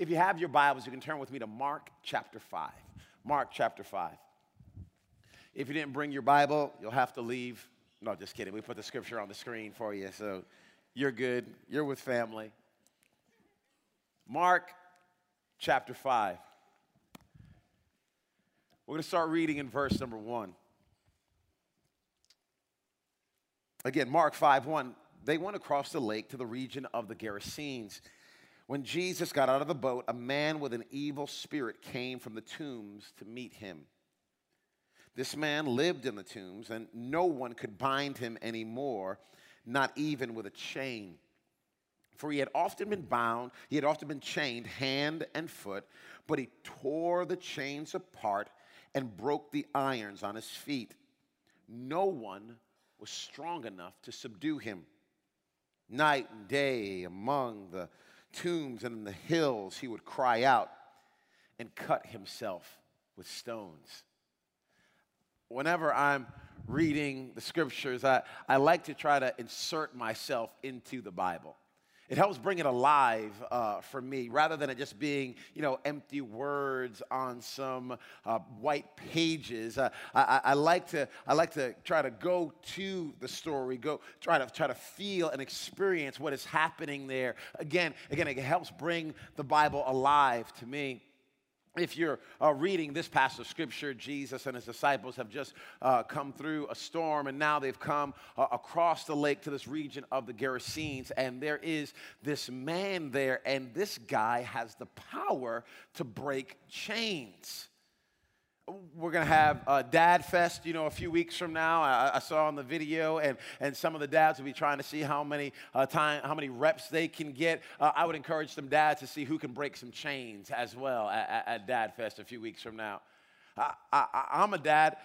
If you have your Bibles, you can turn with me to Mark chapter 5. Mark chapter 5. If you didn't bring your Bible, you'll have to leave. No, just kidding. We put the scripture on the screen for you, so you're good. You're with family. Mark chapter 5. We're going to start reading in verse number 1. Again, Mark 5 1. They went across the lake to the region of the Gerasenes. When Jesus got out of the boat, a man with an evil spirit came from the tombs to meet him. This man lived in the tombs, and no one could bind him anymore, not even with a chain. For he had often been bound, he had often been chained hand and foot, but he tore the chains apart and broke the irons on his feet. No one was strong enough to subdue him. Night and day among the tombs and in the hills, he would cry out and cut himself with stones. Whenever I'm reading the scriptures, I, I like to try to insert myself into the Bible. It helps bring it alive uh, for me rather than it just being, you know, empty words on some uh, white pages. Uh, I, I, like to, I like to try to go to the story, go try to try to feel and experience what is happening there. Again, again, it helps bring the Bible alive to me if you're uh, reading this passage of scripture, Jesus and his disciples have just uh, come through a storm, and now they've come uh, across the lake to this region of the Gerasenes, and there is this man there, and this guy has the power to break chains we're going to have a Dad Fest, you know, a few weeks from now. I, I, saw on the video, and, and some of the dads will be trying to see how many uh, time, how many reps they can get. Uh, I would encourage some dads to see who can break some chains as well at, at Dad Fest a few weeks from now. I, I, I'm a dad.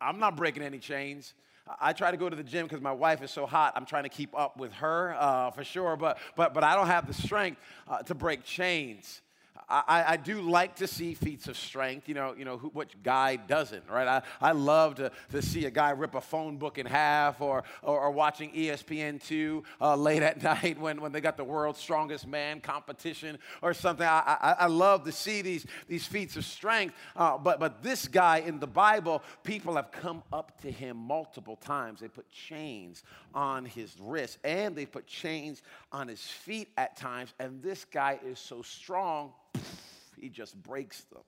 I'm not breaking any chains. I try to go to the gym because my wife is so hot. I'm trying to keep up with her uh, for sure, but, but, but I don't have the strength uh, to break chains. I, I, do like to see feats of strength. You know, you know who, which guy doesn't, right? I, I love to, to see a guy rip a phone book in half or, or, or watching ESPN2 uh, late at night when, when they got the world's strongest man competition or something. I, I, I love to see these, these feats of strength. Uh, but, but this guy in the Bible, people have come up to him multiple times. They put chains on his wrists and they put chains on his feet at times. And this guy is so strong he just breaks them.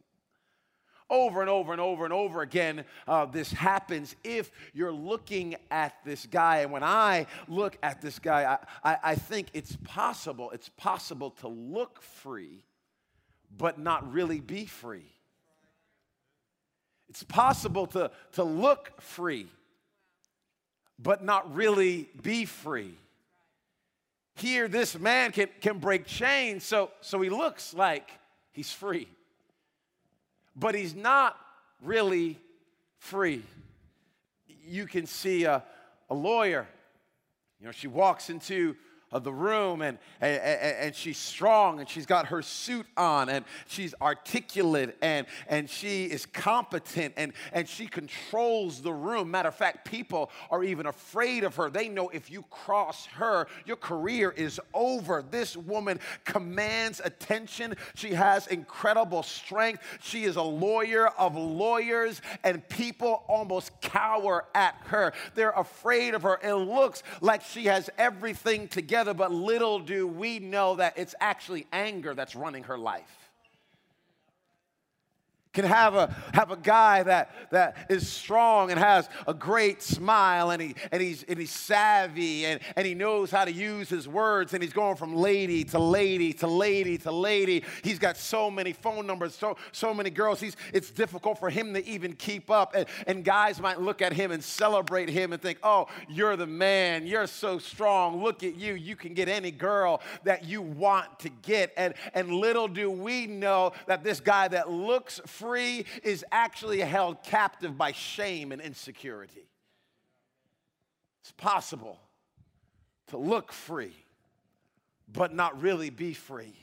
Over and over and over and over again, uh, this happens if you're looking at this guy. And when I look at this guy, I, I, I think it's possible, it's possible to look free, but not really be free. It's possible to, to look free, but not really be free. Here, this man can, can break chains, so, so he looks like he's free. But he's not really free. You can see a, a lawyer, you know, she walks into of the room and, and, and, she's strong and she's got her suit on and she's articulate and, and she is competent and, and she controls the room. Matter of fact, people are even afraid of her. They know if you cross her, your career is over. This woman commands attention. She has incredible strength. She is a lawyer of lawyers and people almost cower at her. They're afraid of her. It looks like she has everything together together, but little do we know that it's actually anger that's running her life can have a, have a guy that, that is strong and has a great smile and, he, and, he's, and he's savvy and, and he knows how to use his words and he's going from lady to lady to lady to lady. He's got so many phone numbers, so, so many girls. He's, it's difficult for him to even keep up. And, and guys might look at him and celebrate him and think, oh, you're the man. You're so strong. Look at you. You can get any girl that you want to get. And, and little do we know that this guy that looks free free is actually held captive by shame and insecurity. It's possible to look free, but not really be free.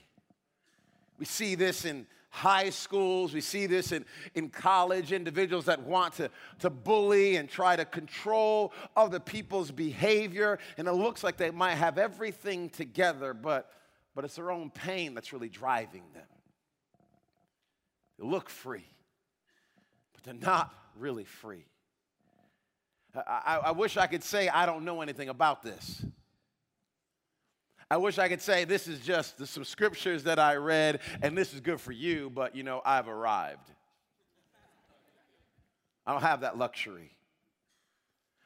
We see this in high schools, we see this in, in college, individuals that want to, to bully and try to control other people's behavior, and it looks like they might have everything together, but, but it's their own pain that's really driving them. Look free, but they're not really free. I, I, I wish I could say I don't know anything about this. I wish I could say this is just the, some scriptures that I read and this is good for you, but you know, I've arrived. I don't have that luxury.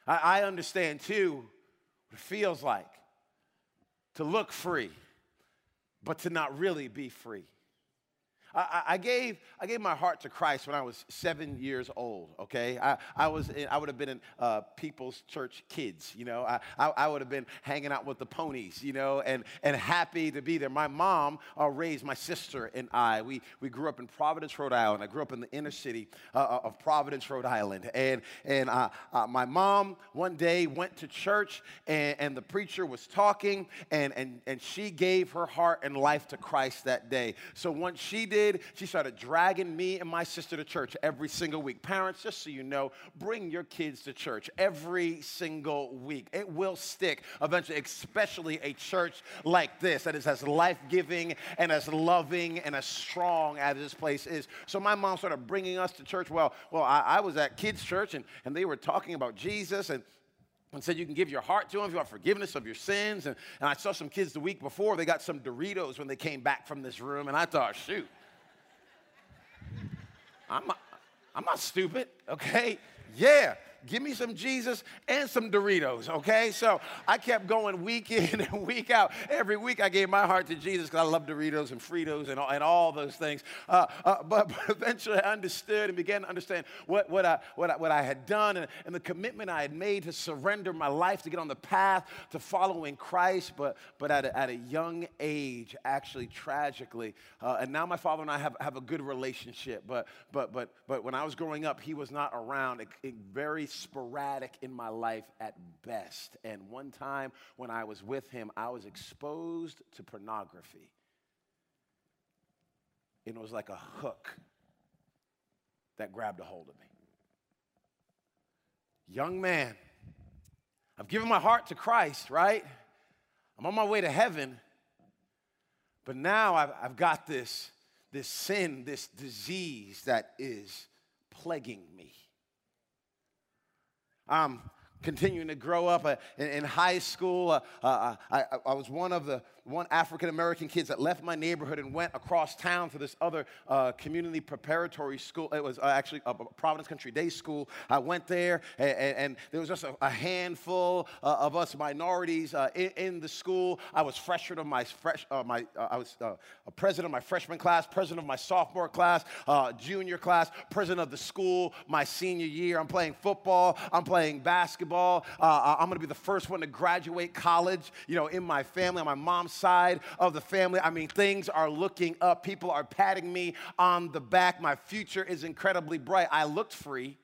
I, I understand too what it feels like to look free, but to not really be free. I, I, gave, I gave my heart to Christ when I was seven years old, okay? I, I, was in, I would have been in uh, People's Church Kids, you know? I, I, I, would have been hanging out with the ponies, you know, and, and happy to be there. My mom uh, raised my sister and I. We, we grew up in Providence, Rhode Island. I grew up in the inner city uh, uh of Providence, Rhode Island. And, and uh, uh, my mom one day went to church and, and the preacher was talking and, and, and she gave her heart and life to Christ that day. So once she did, did, she started dragging me and my sister to church every single week. Parents, just so you know, bring your kids to church every single week. It will stick eventually, especially a church like this that is as life giving and as loving and as strong as this place is. So my mom started bringing us to church. Well, well, I, I was at kids' church and, and they were talking about Jesus and and said you can give your heart to him if you want forgiveness of your sins. And, and I saw some kids the week before, they got some Doritos when they came back from this room, and I thought, shoot, I'm not, I'm not stupid, okay? Yeah, give me some Jesus and some Doritos, okay? So I kept going week in and week out. Every week I gave my heart to Jesus because I love Doritos and Fritos and all, and all those things. Uh, uh, but, but, eventually I understood and began to understand what, what, I, what, I, what I had done and, and the commitment I had made to surrender my life to get on the path to following Christ. But, but at, a, at a young age, actually, tragically, uh, and now my father and I have, have a good relationship. But, but, but, but when I was growing up, he was not around. It, it very sporadic in my life at best. And one time when I was with him, I was exposed to pornography. And it was like a hook that grabbed a hold of me. Young man, I've given my heart to Christ, right? I'm on my way to heaven. But now I've, I've got this, this sin, this disease that is plaguing me. I'm continuing to grow up uh, in, high school. Uh, uh, I, was one of the one African American kids that left my neighborhood and went across town to this other uh, community preparatory school. It was uh, actually a Providence Country Day School. I went there, and, and there was just a, a handful uh, of us minorities in, in, the school. I was freshman of my fresh, my I was a president of my freshman class, president of my sophomore class, junior class, president of the school my senior year. I'm playing football. I'm playing basketball. I'm going to be the first one to graduate college. You know, in my family, on my mom's side of the family. I mean, things are looking up. People are patting me on the back. My future is incredibly bright. I looked free,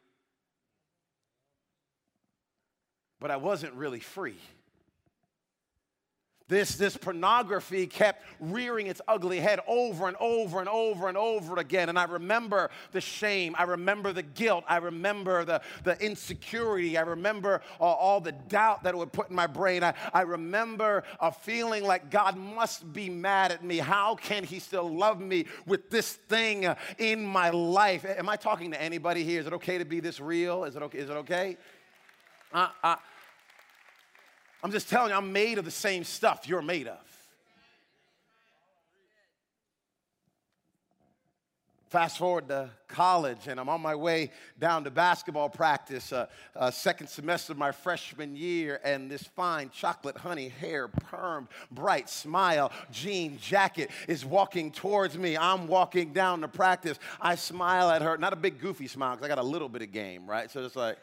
but I wasn't really free. This, this pornography kept rearing its ugly head over and over and over and over again. And I remember the shame. I remember the guilt. I remember the, the insecurity. I remember uh, all the doubt that it would put in my brain. I, I remember a feeling like God must be mad at me. How can He still love me with this thing uh, in my life? Am I talking to anybody here? Is it okay to be this real? Is it okay? Is it okay? Uh, uh, I'm just telling you, I'm made of the same stuff you're made of. Fast forward to college, and I'm on my way down to basketball practice, uh, uh, second semester of my freshman year, and this fine chocolate honey hair, perm, bright smile, jean jacket is walking towards me. I'm walking down to practice. I smile at her, not a big goofy smile, because I got a little bit of game, right? So it's like,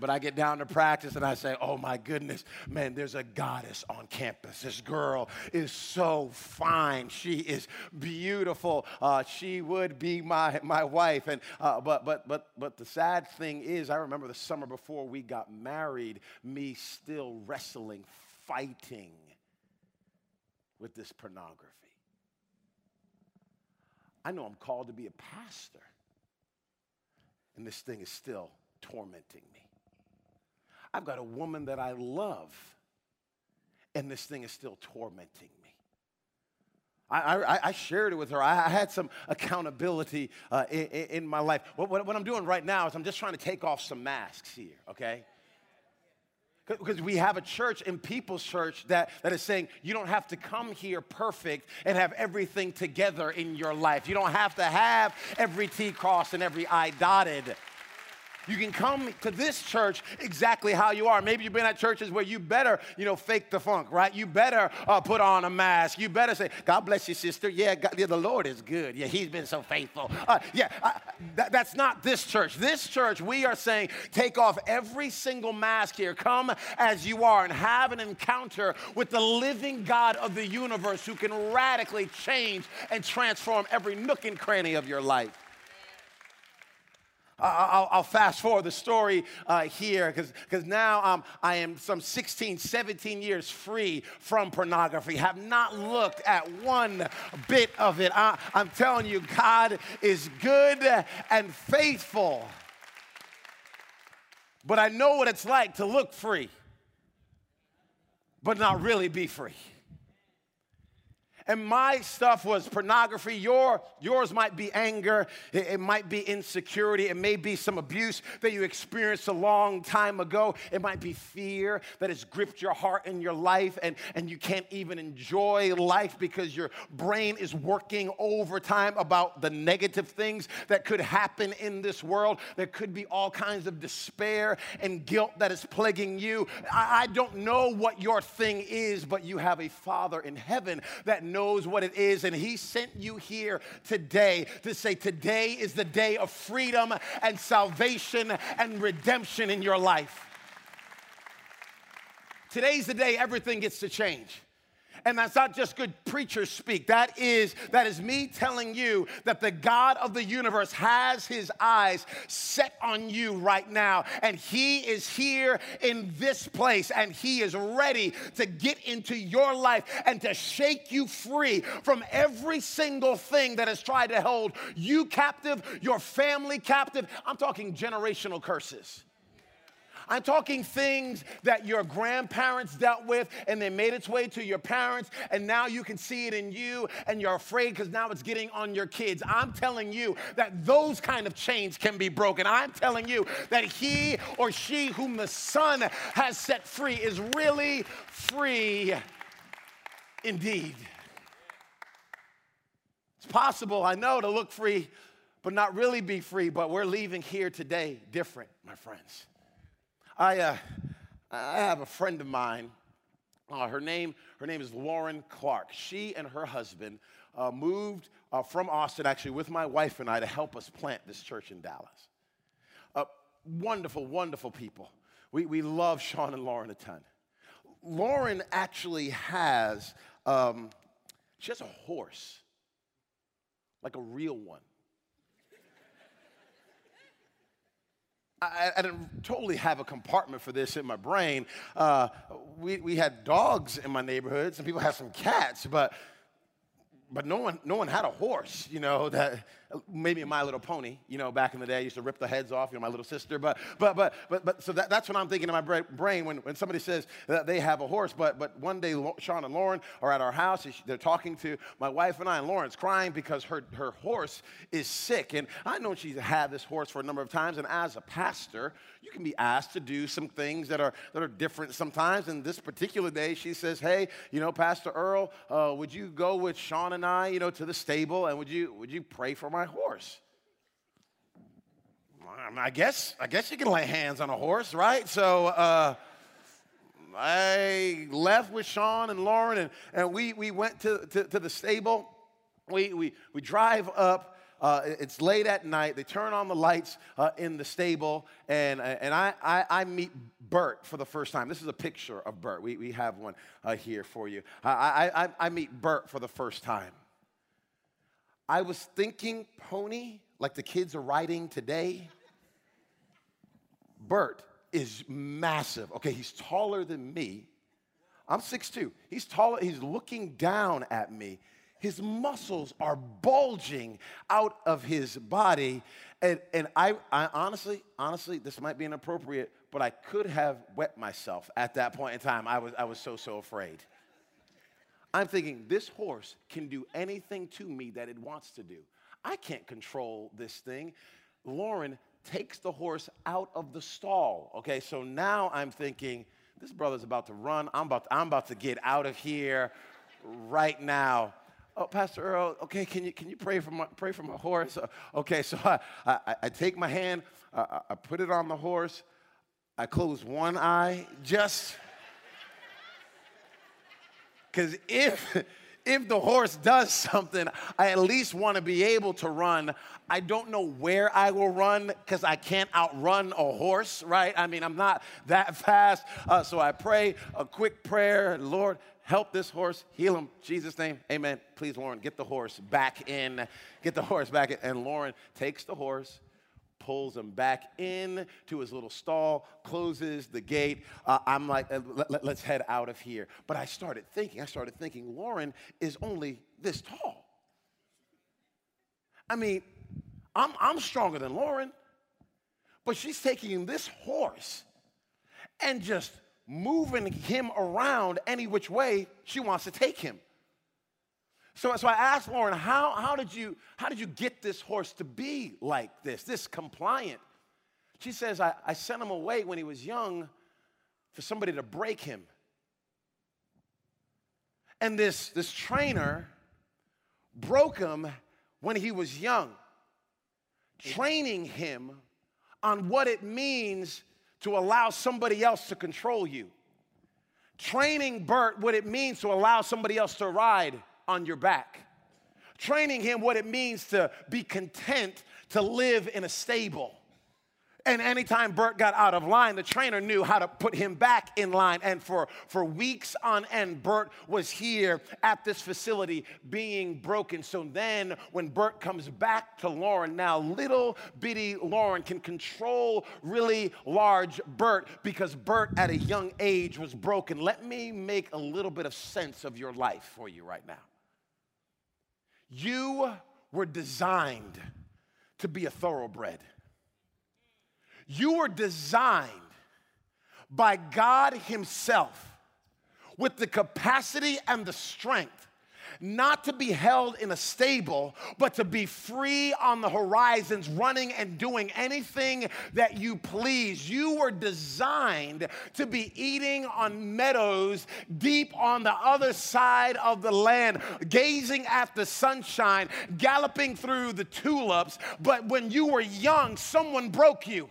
but I get down to practice and I say, oh my goodness, man, there's a goddess on campus. This girl is so fine. She is beautiful. Uh, she would be my, my wife. And, uh, but, but, but, but the sad thing is, I remember the summer before we got married, me still wrestling, fighting with this pornography. I know I'm called to be a pastor, and this thing is still tormenting me. I've got a woman that I love, and this thing is still tormenting me. I, I, I, shared it with her. I, I had some accountability uh, in, in, my life. What, what, what I'm doing right now is I'm just trying to take off some masks here, okay? Because we have a church in People's Church that, that is saying you don't have to come here perfect and have everything together in your life. You don't have to have every T crossed and every I dotted. You can come to this church exactly how you are. Maybe you've been at churches where you better, you know, fake the funk, right? You better uh, put on a mask. You better say, God bless you, sister. Yeah, God, yeah the Lord is good. Yeah, He's been so faithful. Uh, yeah, uh, that, that's not this church. This church, we are saying, take off every single mask here. Come as you are and have an encounter with the living God of the universe who can radically change and transform every nook and cranny of your life. I'll, I'll, fast forward the story uh, here because now um, I am some 16, 17 years free from pornography, have not looked at one bit of it. I, I'm telling you, God is good and faithful. But I know what it's like to look free, but not really be free and my stuff was pornography. Your, yours might be anger, it, it, might be insecurity, it may be some abuse that you experienced a long time ago. It might be fear that has gripped your heart and your life, and, and you can't even enjoy life because your brain is working overtime about the negative things that could happen in this world. There could be all kinds of despair and guilt that is plaguing you. I, I don't know what your thing is, but you have a Father in heaven that knows what it is, and He sent you here today to say, Today is the day of freedom and salvation and redemption in your life. Today's the day everything gets to change. And that's not just good preachers speak. That is, that is me telling you that the God of the universe has his eyes set on you right now. And he is here in this place and he is ready to get into your life and to shake you free from every single thing that has tried to hold you captive, your family captive. I'm talking generational curses. I'm talking things that your grandparents dealt with and they made its way to your parents, and now you can see it in you and you're afraid because now it's getting on your kids. I'm telling you that those kind of chains can be broken. I'm telling you that he or she whom the Son has set free is really free indeed. It's possible, I know, to look free, but not really be free, but we're leaving here today different, my friends. I, uh, I have a friend of mine. Uh, her name her name is Lauren Clark. She and her husband uh, moved uh, from Austin, actually, with my wife and I, to help us plant this church in Dallas. Uh, wonderful, wonderful people. We, we love Sean and Lauren a ton. Lauren actually has um, she has a horse, like a real one. I, I, didn't totally have a compartment for this in my brain. Uh, we, we had dogs in my neighborhood. Some people had some cats, but but no one, no one had a horse, you know, that maybe My Little Pony, you know, back in the day, I used to rip the heads off, you know, my little sister. But, but, but, but, but so that, that's what I'm thinking in my brain when, when somebody says that they have a horse. But, but one day, Sean and Lauren are at our house. They're talking to my wife and I, and Lauren's crying because her, her horse is sick. And I know she's had this horse for a number of times. And as a pastor, you can be asked to do some things that are, that are different sometimes. And this particular day, she says, Hey, you know, Pastor Earl, uh, would you go with Sean and I, you know, to the stable and would you, would you pray for my horse? I guess, I guess you can lay hands on a horse, right? So, uh, I left with Sean and Lauren, and, and we, we went to, to, to the stable. We, we, we drive up uh, it's late at night. They turn on the lights uh, in the stable, and, and I, I, I, meet Bert for the first time. This is a picture of Bert. We, we have one uh, here for you. I, I, I meet Bert for the first time. I was thinking pony, like the kids are riding today. Bert is massive. Okay, he's taller than me. I'm 6'2. He's taller, he's looking down at me his muscles are bulging out of his body. And, and I, I honestly, honestly, this might be inappropriate, but I could have wet myself at that point in time. I was, I was so, so afraid. I'm thinking, this horse can do anything to me that it wants to do. I can't control this thing. Lauren takes the horse out of the stall. Okay, so now I'm thinking, this brother's about to run. I'm about to, I'm about to get out of here right now. Oh, Pastor Earl, okay, can you, can you pray, for my, pray for my horse? Uh, okay, so I, I, I take my hand, I put it on the horse, I close one eye just because if if the horse does something, I at least want to be able to run. I don't know where I will run because I can't outrun a horse, right? I mean, I'm not that fast. Uh, so I pray a quick prayer Lord, help this horse, heal him. Jesus' name, amen. Please, Lauren, get the horse back in. Get the horse back in. And Lauren takes the horse pulls him back in to his little stall, closes the gate. Uh, I'm like, uh, let, us head out of here. But I started thinking, I started thinking, Lauren is only this tall. I mean, I'm, I'm stronger than Lauren, but she's taking this horse and just moving him around any which way she wants to take him. So, so I asked Lauren, how, how, did you, how did you get this horse to be like this, this compliant? She says, I, I sent him away when he was young for somebody to break him. And this, this trainer broke him when he was young, training him on what it means to allow somebody else to control you. Training Bert what it means to allow somebody else to ride on your back, training him what it means to be content to live in a stable. And anytime Bert got out of line, the trainer knew how to put him back in line. And for, for weeks on end, Bert was here at this facility being broken. So then, when Bert comes back to Lauren, now little bitty Lauren can control really large Bert because Bert at a young age was broken. Let me make a little bit of sense of your life for you right now. You were designed to be a thoroughbred. You were designed by God Himself with the capacity and the strength not to be held in a stable, but to be free on the horizons, running and doing anything that you please. You were designed to be eating on meadows deep on the other side of the land, gazing at the sunshine, galloping through the tulips. But when you were young, someone broke you.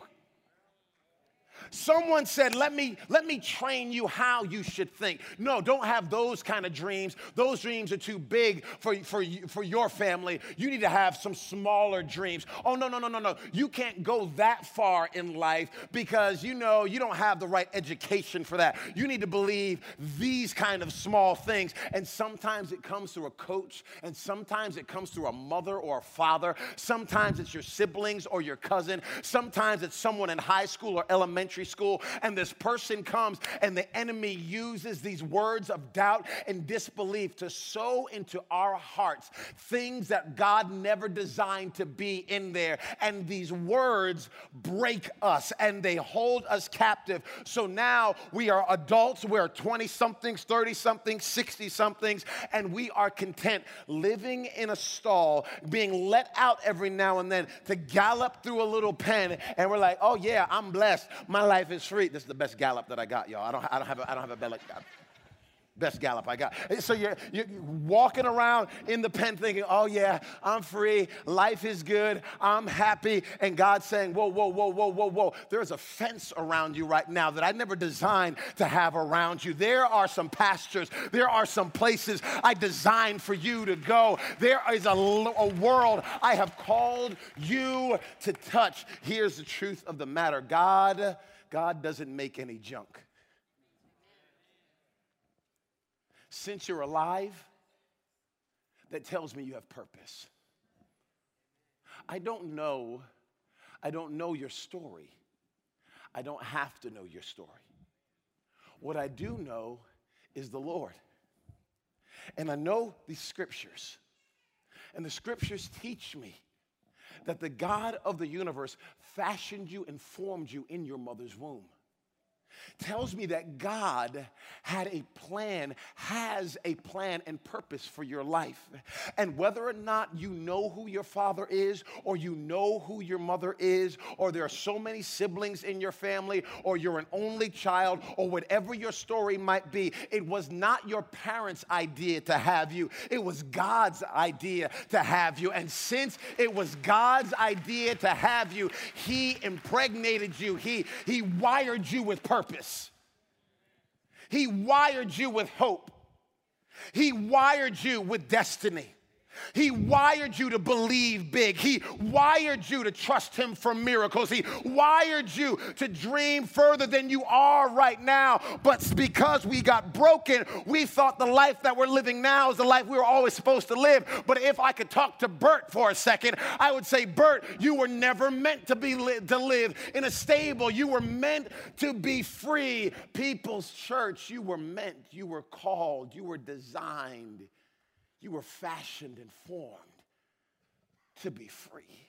Someone said, let me, let me train you how you should think. No, don't have those kind of dreams. Those dreams are too big for, for, for your family. You need to have some smaller dreams. Oh, no, no, no, no, no. You can't go that far in life because you know you don't have the right education for that. You need to believe these kind of small things. And sometimes it comes through a coach, and sometimes it comes through a mother or a father. Sometimes it's your siblings or your cousin. Sometimes it's someone in high school or elementary elementary school, and this person comes, and the enemy uses these words of doubt and disbelief to sow into our hearts things that God never designed to be in there. And these words break us and they hold us captive. So now we are adults, we're 20 somethings, 30 somethings, 60 somethings, and we are content living in a stall, being let out every now and then to gallop through a little pen. And we're like, oh yeah, I'm blessed. My life is free. This is the best gallop that I got, y'all. I don't, I don't have a, I don't have a belly. Best gallop I got. So you're, you're walking around in the pen thinking, oh yeah, I'm free. Life is good. I'm happy. And God's saying, whoa, whoa, whoa, whoa, whoa, whoa. There's a fence around you right now that I never designed to have around you. There are some pastures. There are some places I designed for you to go. There is a, a world I have called you to touch. Here's the truth of the matter God, God doesn't make any junk. since you're alive that tells me you have purpose. I don't know, I don't know your story. I don't have to know your story. What I do know is the Lord. And I know these scriptures. And the scriptures teach me that the God of the universe fashioned you and formed you in your mother's womb. Tells me that God had a plan, has a plan and purpose for your life. And whether or not you know who your father is, or you know who your mother is, or there are so many siblings in your family, or you're an only child, or whatever your story might be, it was not your parents' idea to have you. It was God's idea to have you. And since it was God's idea to have you, He impregnated you, He, he wired you with purpose. He wired you with hope. He wired you with destiny. He wired you to believe big. He wired you to trust Him for miracles. He wired you to dream further than you are right now. But because we got broken, we thought the life that we're living now is the life we were always supposed to live. But if I could talk to Bert for a second, I would say, Bert, you were never meant to be li- to live in a stable. You were meant to be free. People's church, you were meant, you were called, you were designed you were fashioned and formed to be free.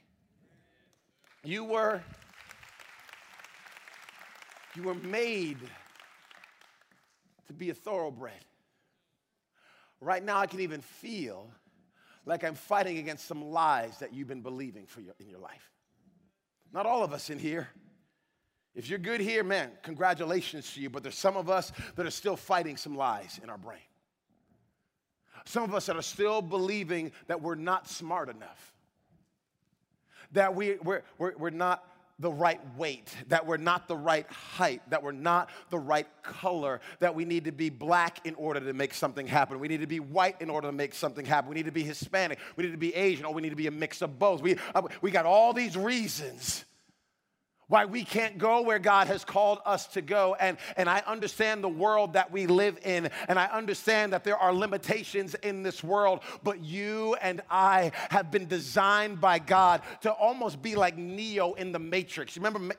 You were you were made to be a thoroughbred. Right now I can even feel like I'm fighting against some lies that you've been believing for your, in your life. Not all of us in here. If you're good here, man, congratulations to you, but there's some of us that are still fighting some lies in our brain. Some of us that are still believing that we're not smart enough, that we, we're, we're, we're not the right weight, that we're not the right height, that we're not the right color, that we need to be black in order to make something happen. We need to be white in order to make something happen. We need to be Hispanic. We need to be Asian, or we need to be a mix of both. We, uh, we got all these reasons why we can't go where God has called us to go. And, and I understand the world that we live in, and I understand that there are limitations in this world, but you and I have been designed by God to almost be like Neo in the Matrix. Remember?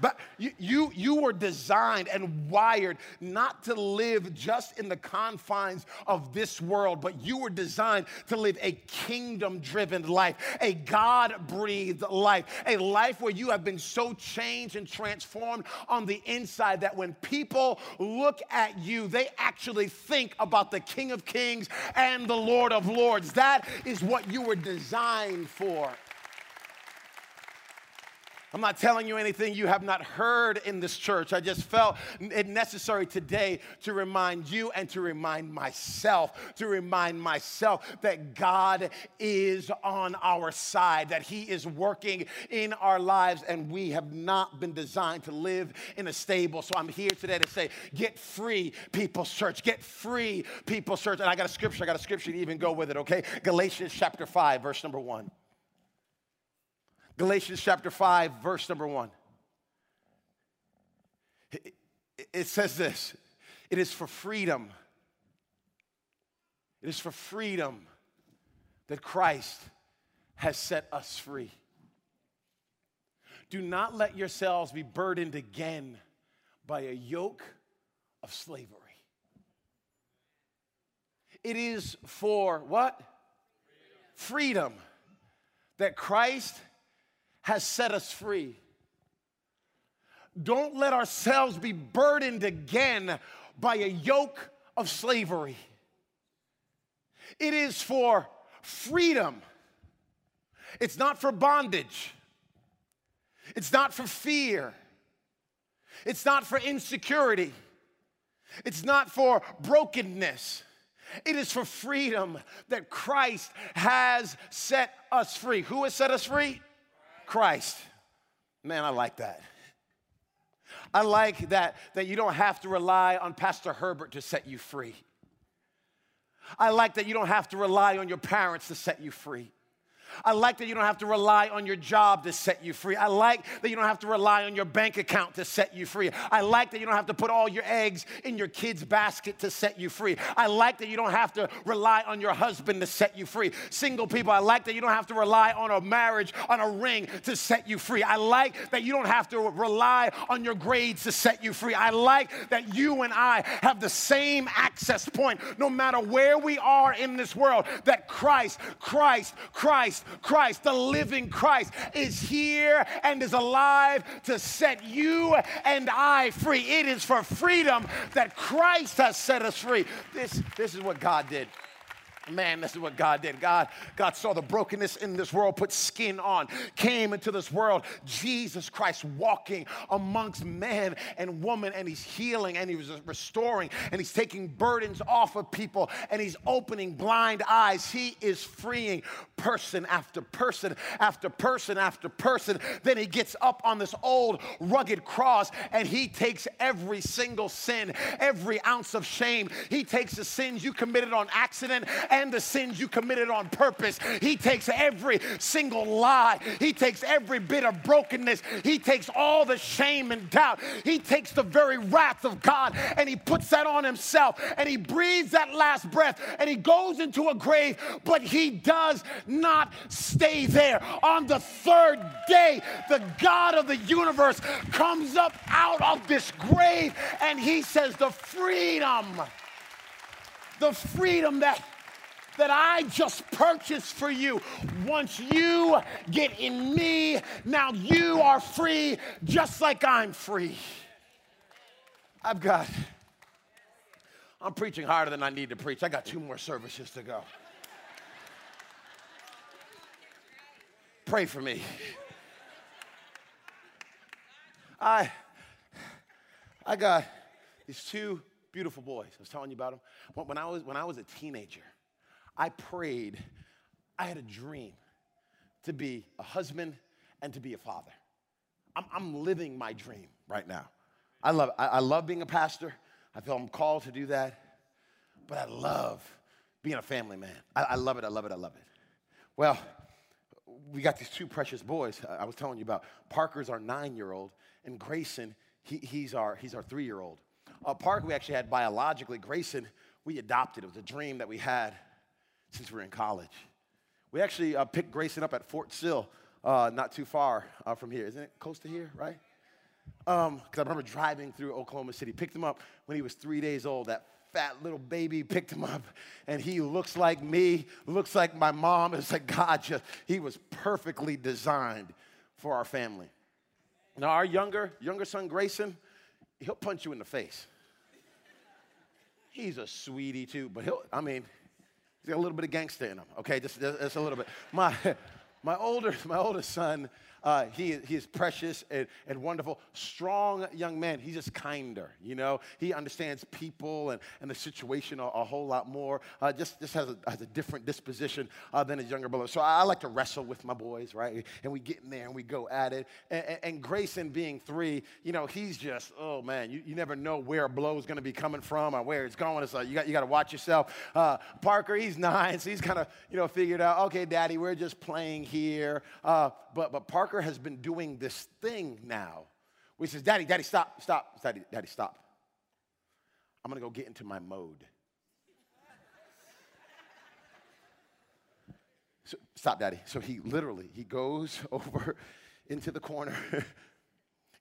But you, you, you were designed and wired not to live just in the confines of this world, but you were designed to live a kingdom driven life, a God breathed life, a life where you have been so changed and transformed on the inside that when people look at you, they actually think about the King of Kings and the Lord of Lords. That is what you were designed for. I'm not telling you anything you have not heard in this church. I just felt it necessary today to remind you and to remind myself, to remind myself that God is on our side, that He is working in our lives, and we have not been designed to live in a stable. So I'm here today to say, get free, People's Church. Get free, People's Church. And I got a scripture, I got a scripture to even go with it, okay? Galatians chapter 5, verse number 1. Galatians chapter 5, verse number 1. It says this it is for freedom. It is for freedom that Christ has set us free. Do not let yourselves be burdened again by a yoke of slavery. It is for what? Freedom, Freedom that Christ has set us free. Don't let ourselves be burdened again by a yoke of slavery. It is for freedom, it's not for bondage, it's not for fear, it's not for insecurity, it's not for brokenness. It is for freedom that Christ has set us free. Who has set us free? Christ. Man, I like that. I like that, that you don't have to rely on Pastor Herbert to set you free. I like that you don't have to rely on your parents to set you free. I like that you don't have to rely on your job to set you free. I like that you don't have to rely on your bank account to set you free. I like that you don't have to put all your eggs in your kid's basket to set you free. I like that you don't have to rely on your husband to set you free. Single people, I like that you don't have to rely on a marriage, on a ring to set you free. I like that you don't have to rely on your grades to set you free. I like that you and I have the same access point no matter where we are in this world, that Christ, Christ, Christ Christ, the living Christ, is here and is alive to set you and I free. It is for freedom that Christ has set us free. This, this is what God did. Man, this is what God did. God, God saw the brokenness in this world, put skin on, came into this world. Jesus Christ walking amongst men and woman, and he's healing and he's restoring and he's taking burdens off of people and he's opening blind eyes. He is freeing person after person after person after person. Then he gets up on this old rugged cross and he takes every single sin, every ounce of shame. He takes the sins you committed on accident and the sins you committed on purpose. He takes every single lie, He takes every bit of brokenness, He takes all the shame and doubt, He takes the very wrath of God and He puts that on Himself and He breathes that last breath and He goes into a grave, but He does not stay there. On the third day, the God of the universe comes up out of this grave and He says, The freedom the freedom that that I just purchased for you. Once you get in me, now you are free just like I'm free. I've got, I'm preaching harder than I need to preach. I got two more services to go. Pray for me. I, I got these two beautiful boys. I was telling you about them. When I was, when I was a teenager, I prayed, I had a dream to be a husband and to be a father. I'm, I'm living my dream right now. I love, I, I love being a pastor. I feel I'm called to do that. But I love being a family man. I, I love it, I love it, I love it. Well, we got these two precious boys I was telling you about. Parker's our nine year old, and Grayson, he, he's our, he's our three year old. Uh, Parker, we actually had biologically. Grayson, we adopted. It was a dream that we had since we were in college. We actually uh, picked Grayson up at Fort Sill, uh, not too far uh, from here. Isn't it close to here, right? Because um, I remember driving through Oklahoma City. Picked him up when he was three days old. That fat little baby picked him up, and he looks like me, looks like my mom. It's like God just, he was perfectly designed for our family. Now, our younger, younger son, Grayson, he'll punch you in the face. He's a sweetie too, but he'll, I mean, He's got a little bit of gangster in him, okay? Just, just a little bit. My, my, older, my oldest son, uh, he, he is precious and, and wonderful, strong young man. He's just kinder, you know. He understands people and, and the situation a, a whole lot more. Uh, just just has a, has a different disposition uh, than his younger brother. So I, I, like to wrestle with my boys, right? And we get in there and we go at it. And, and, and Grayson being three, you know, he's just, oh man, you, you never know where a blow is going to be coming from or where it's going. It's like you got, you got to watch yourself. Uh, Parker, he's nine, so he's kind of, you know, figured out, okay, daddy, we're just playing here. Uh, but, but Parker has been doing this thing now. He says, Daddy, Daddy, stop, stop, Daddy, Daddy, stop. I'm gonna go get into my mode. So, stop, Daddy. So he literally he goes over into the corner,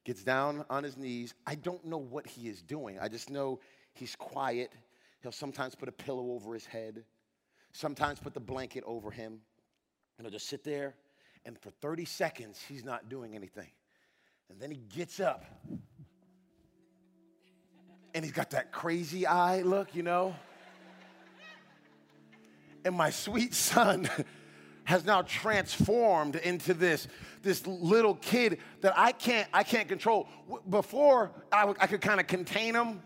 gets down on his knees. I don't know what he is doing. I just know he's quiet. He'll sometimes put a pillow over his head, sometimes put the blanket over him, and he'll just sit there and for 30 seconds, he's not doing anything. And then he gets up. And he's got that crazy eye look, you know? And my sweet son has now transformed into this, this little kid that I can't, I can't control. Before, I, I could kind of contain him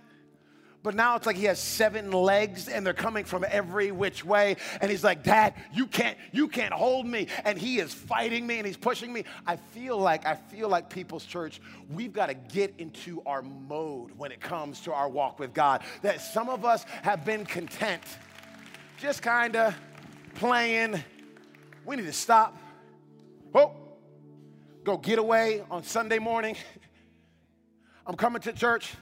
but now it's like he has seven legs and they're coming from every which way. And he's like, Dad, you can't, you can't hold me. And he is fighting me and he's pushing me. I feel like, I feel like People's Church, we've got to get into our mode when it comes to our walk with God. That some of us have been content, just kind of playing. We need to stop. Oh, go get away on Sunday morning. I'm coming to church.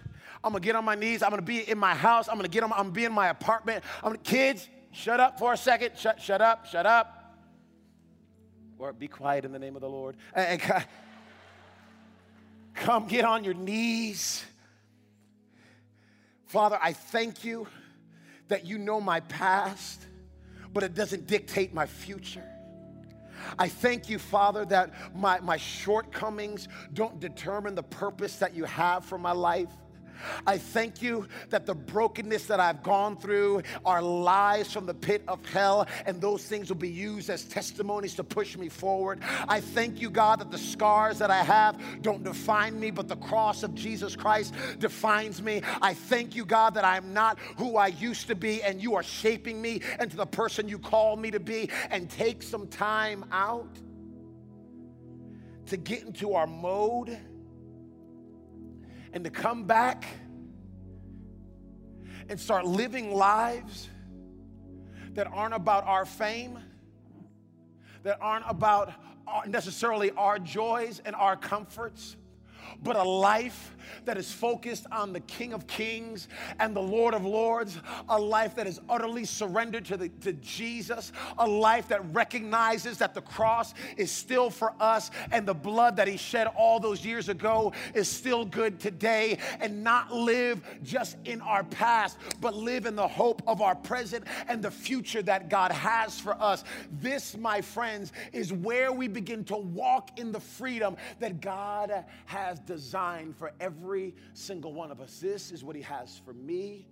I'm gonna get on my knees. I'm gonna be in my house. I'm gonna get on. I'm gonna be in my apartment. I'm gonna, kids, shut up for a second. Shut, shut up. Shut up. Or be quiet in the name of the Lord. And, and come get on your knees. Father, I thank you that you know my past, but it doesn't dictate my future. I thank you, Father, that my, my shortcomings don't determine the purpose that you have for my life. I thank you that the brokenness that I've gone through are lies from the pit of hell, and those things will be used as testimonies to push me forward. I thank you, God, that the scars that I have don't define me, but the cross of Jesus Christ defines me. I thank you, God, that I'm not who I used to be, and you are shaping me into the person you call me to be. And take some time out to get into our mode and to come back and start living lives that aren't about our fame, that aren't about uh, necessarily our joys and our comforts, but a life that is focused on the King of Kings and the Lord of Lords, a life that is utterly surrendered to, the, to Jesus, a life that recognizes that the cross is still for us and the blood that He shed all those years ago is still good today, and not live just in our past, but live in the hope of our present and the future that God has for us. This, my friends, is where we begin to walk in the freedom that God has designed for every single one of us. This is what He has for me,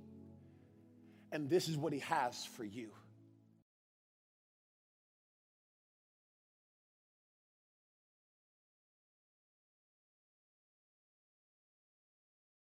and this is what He has for you.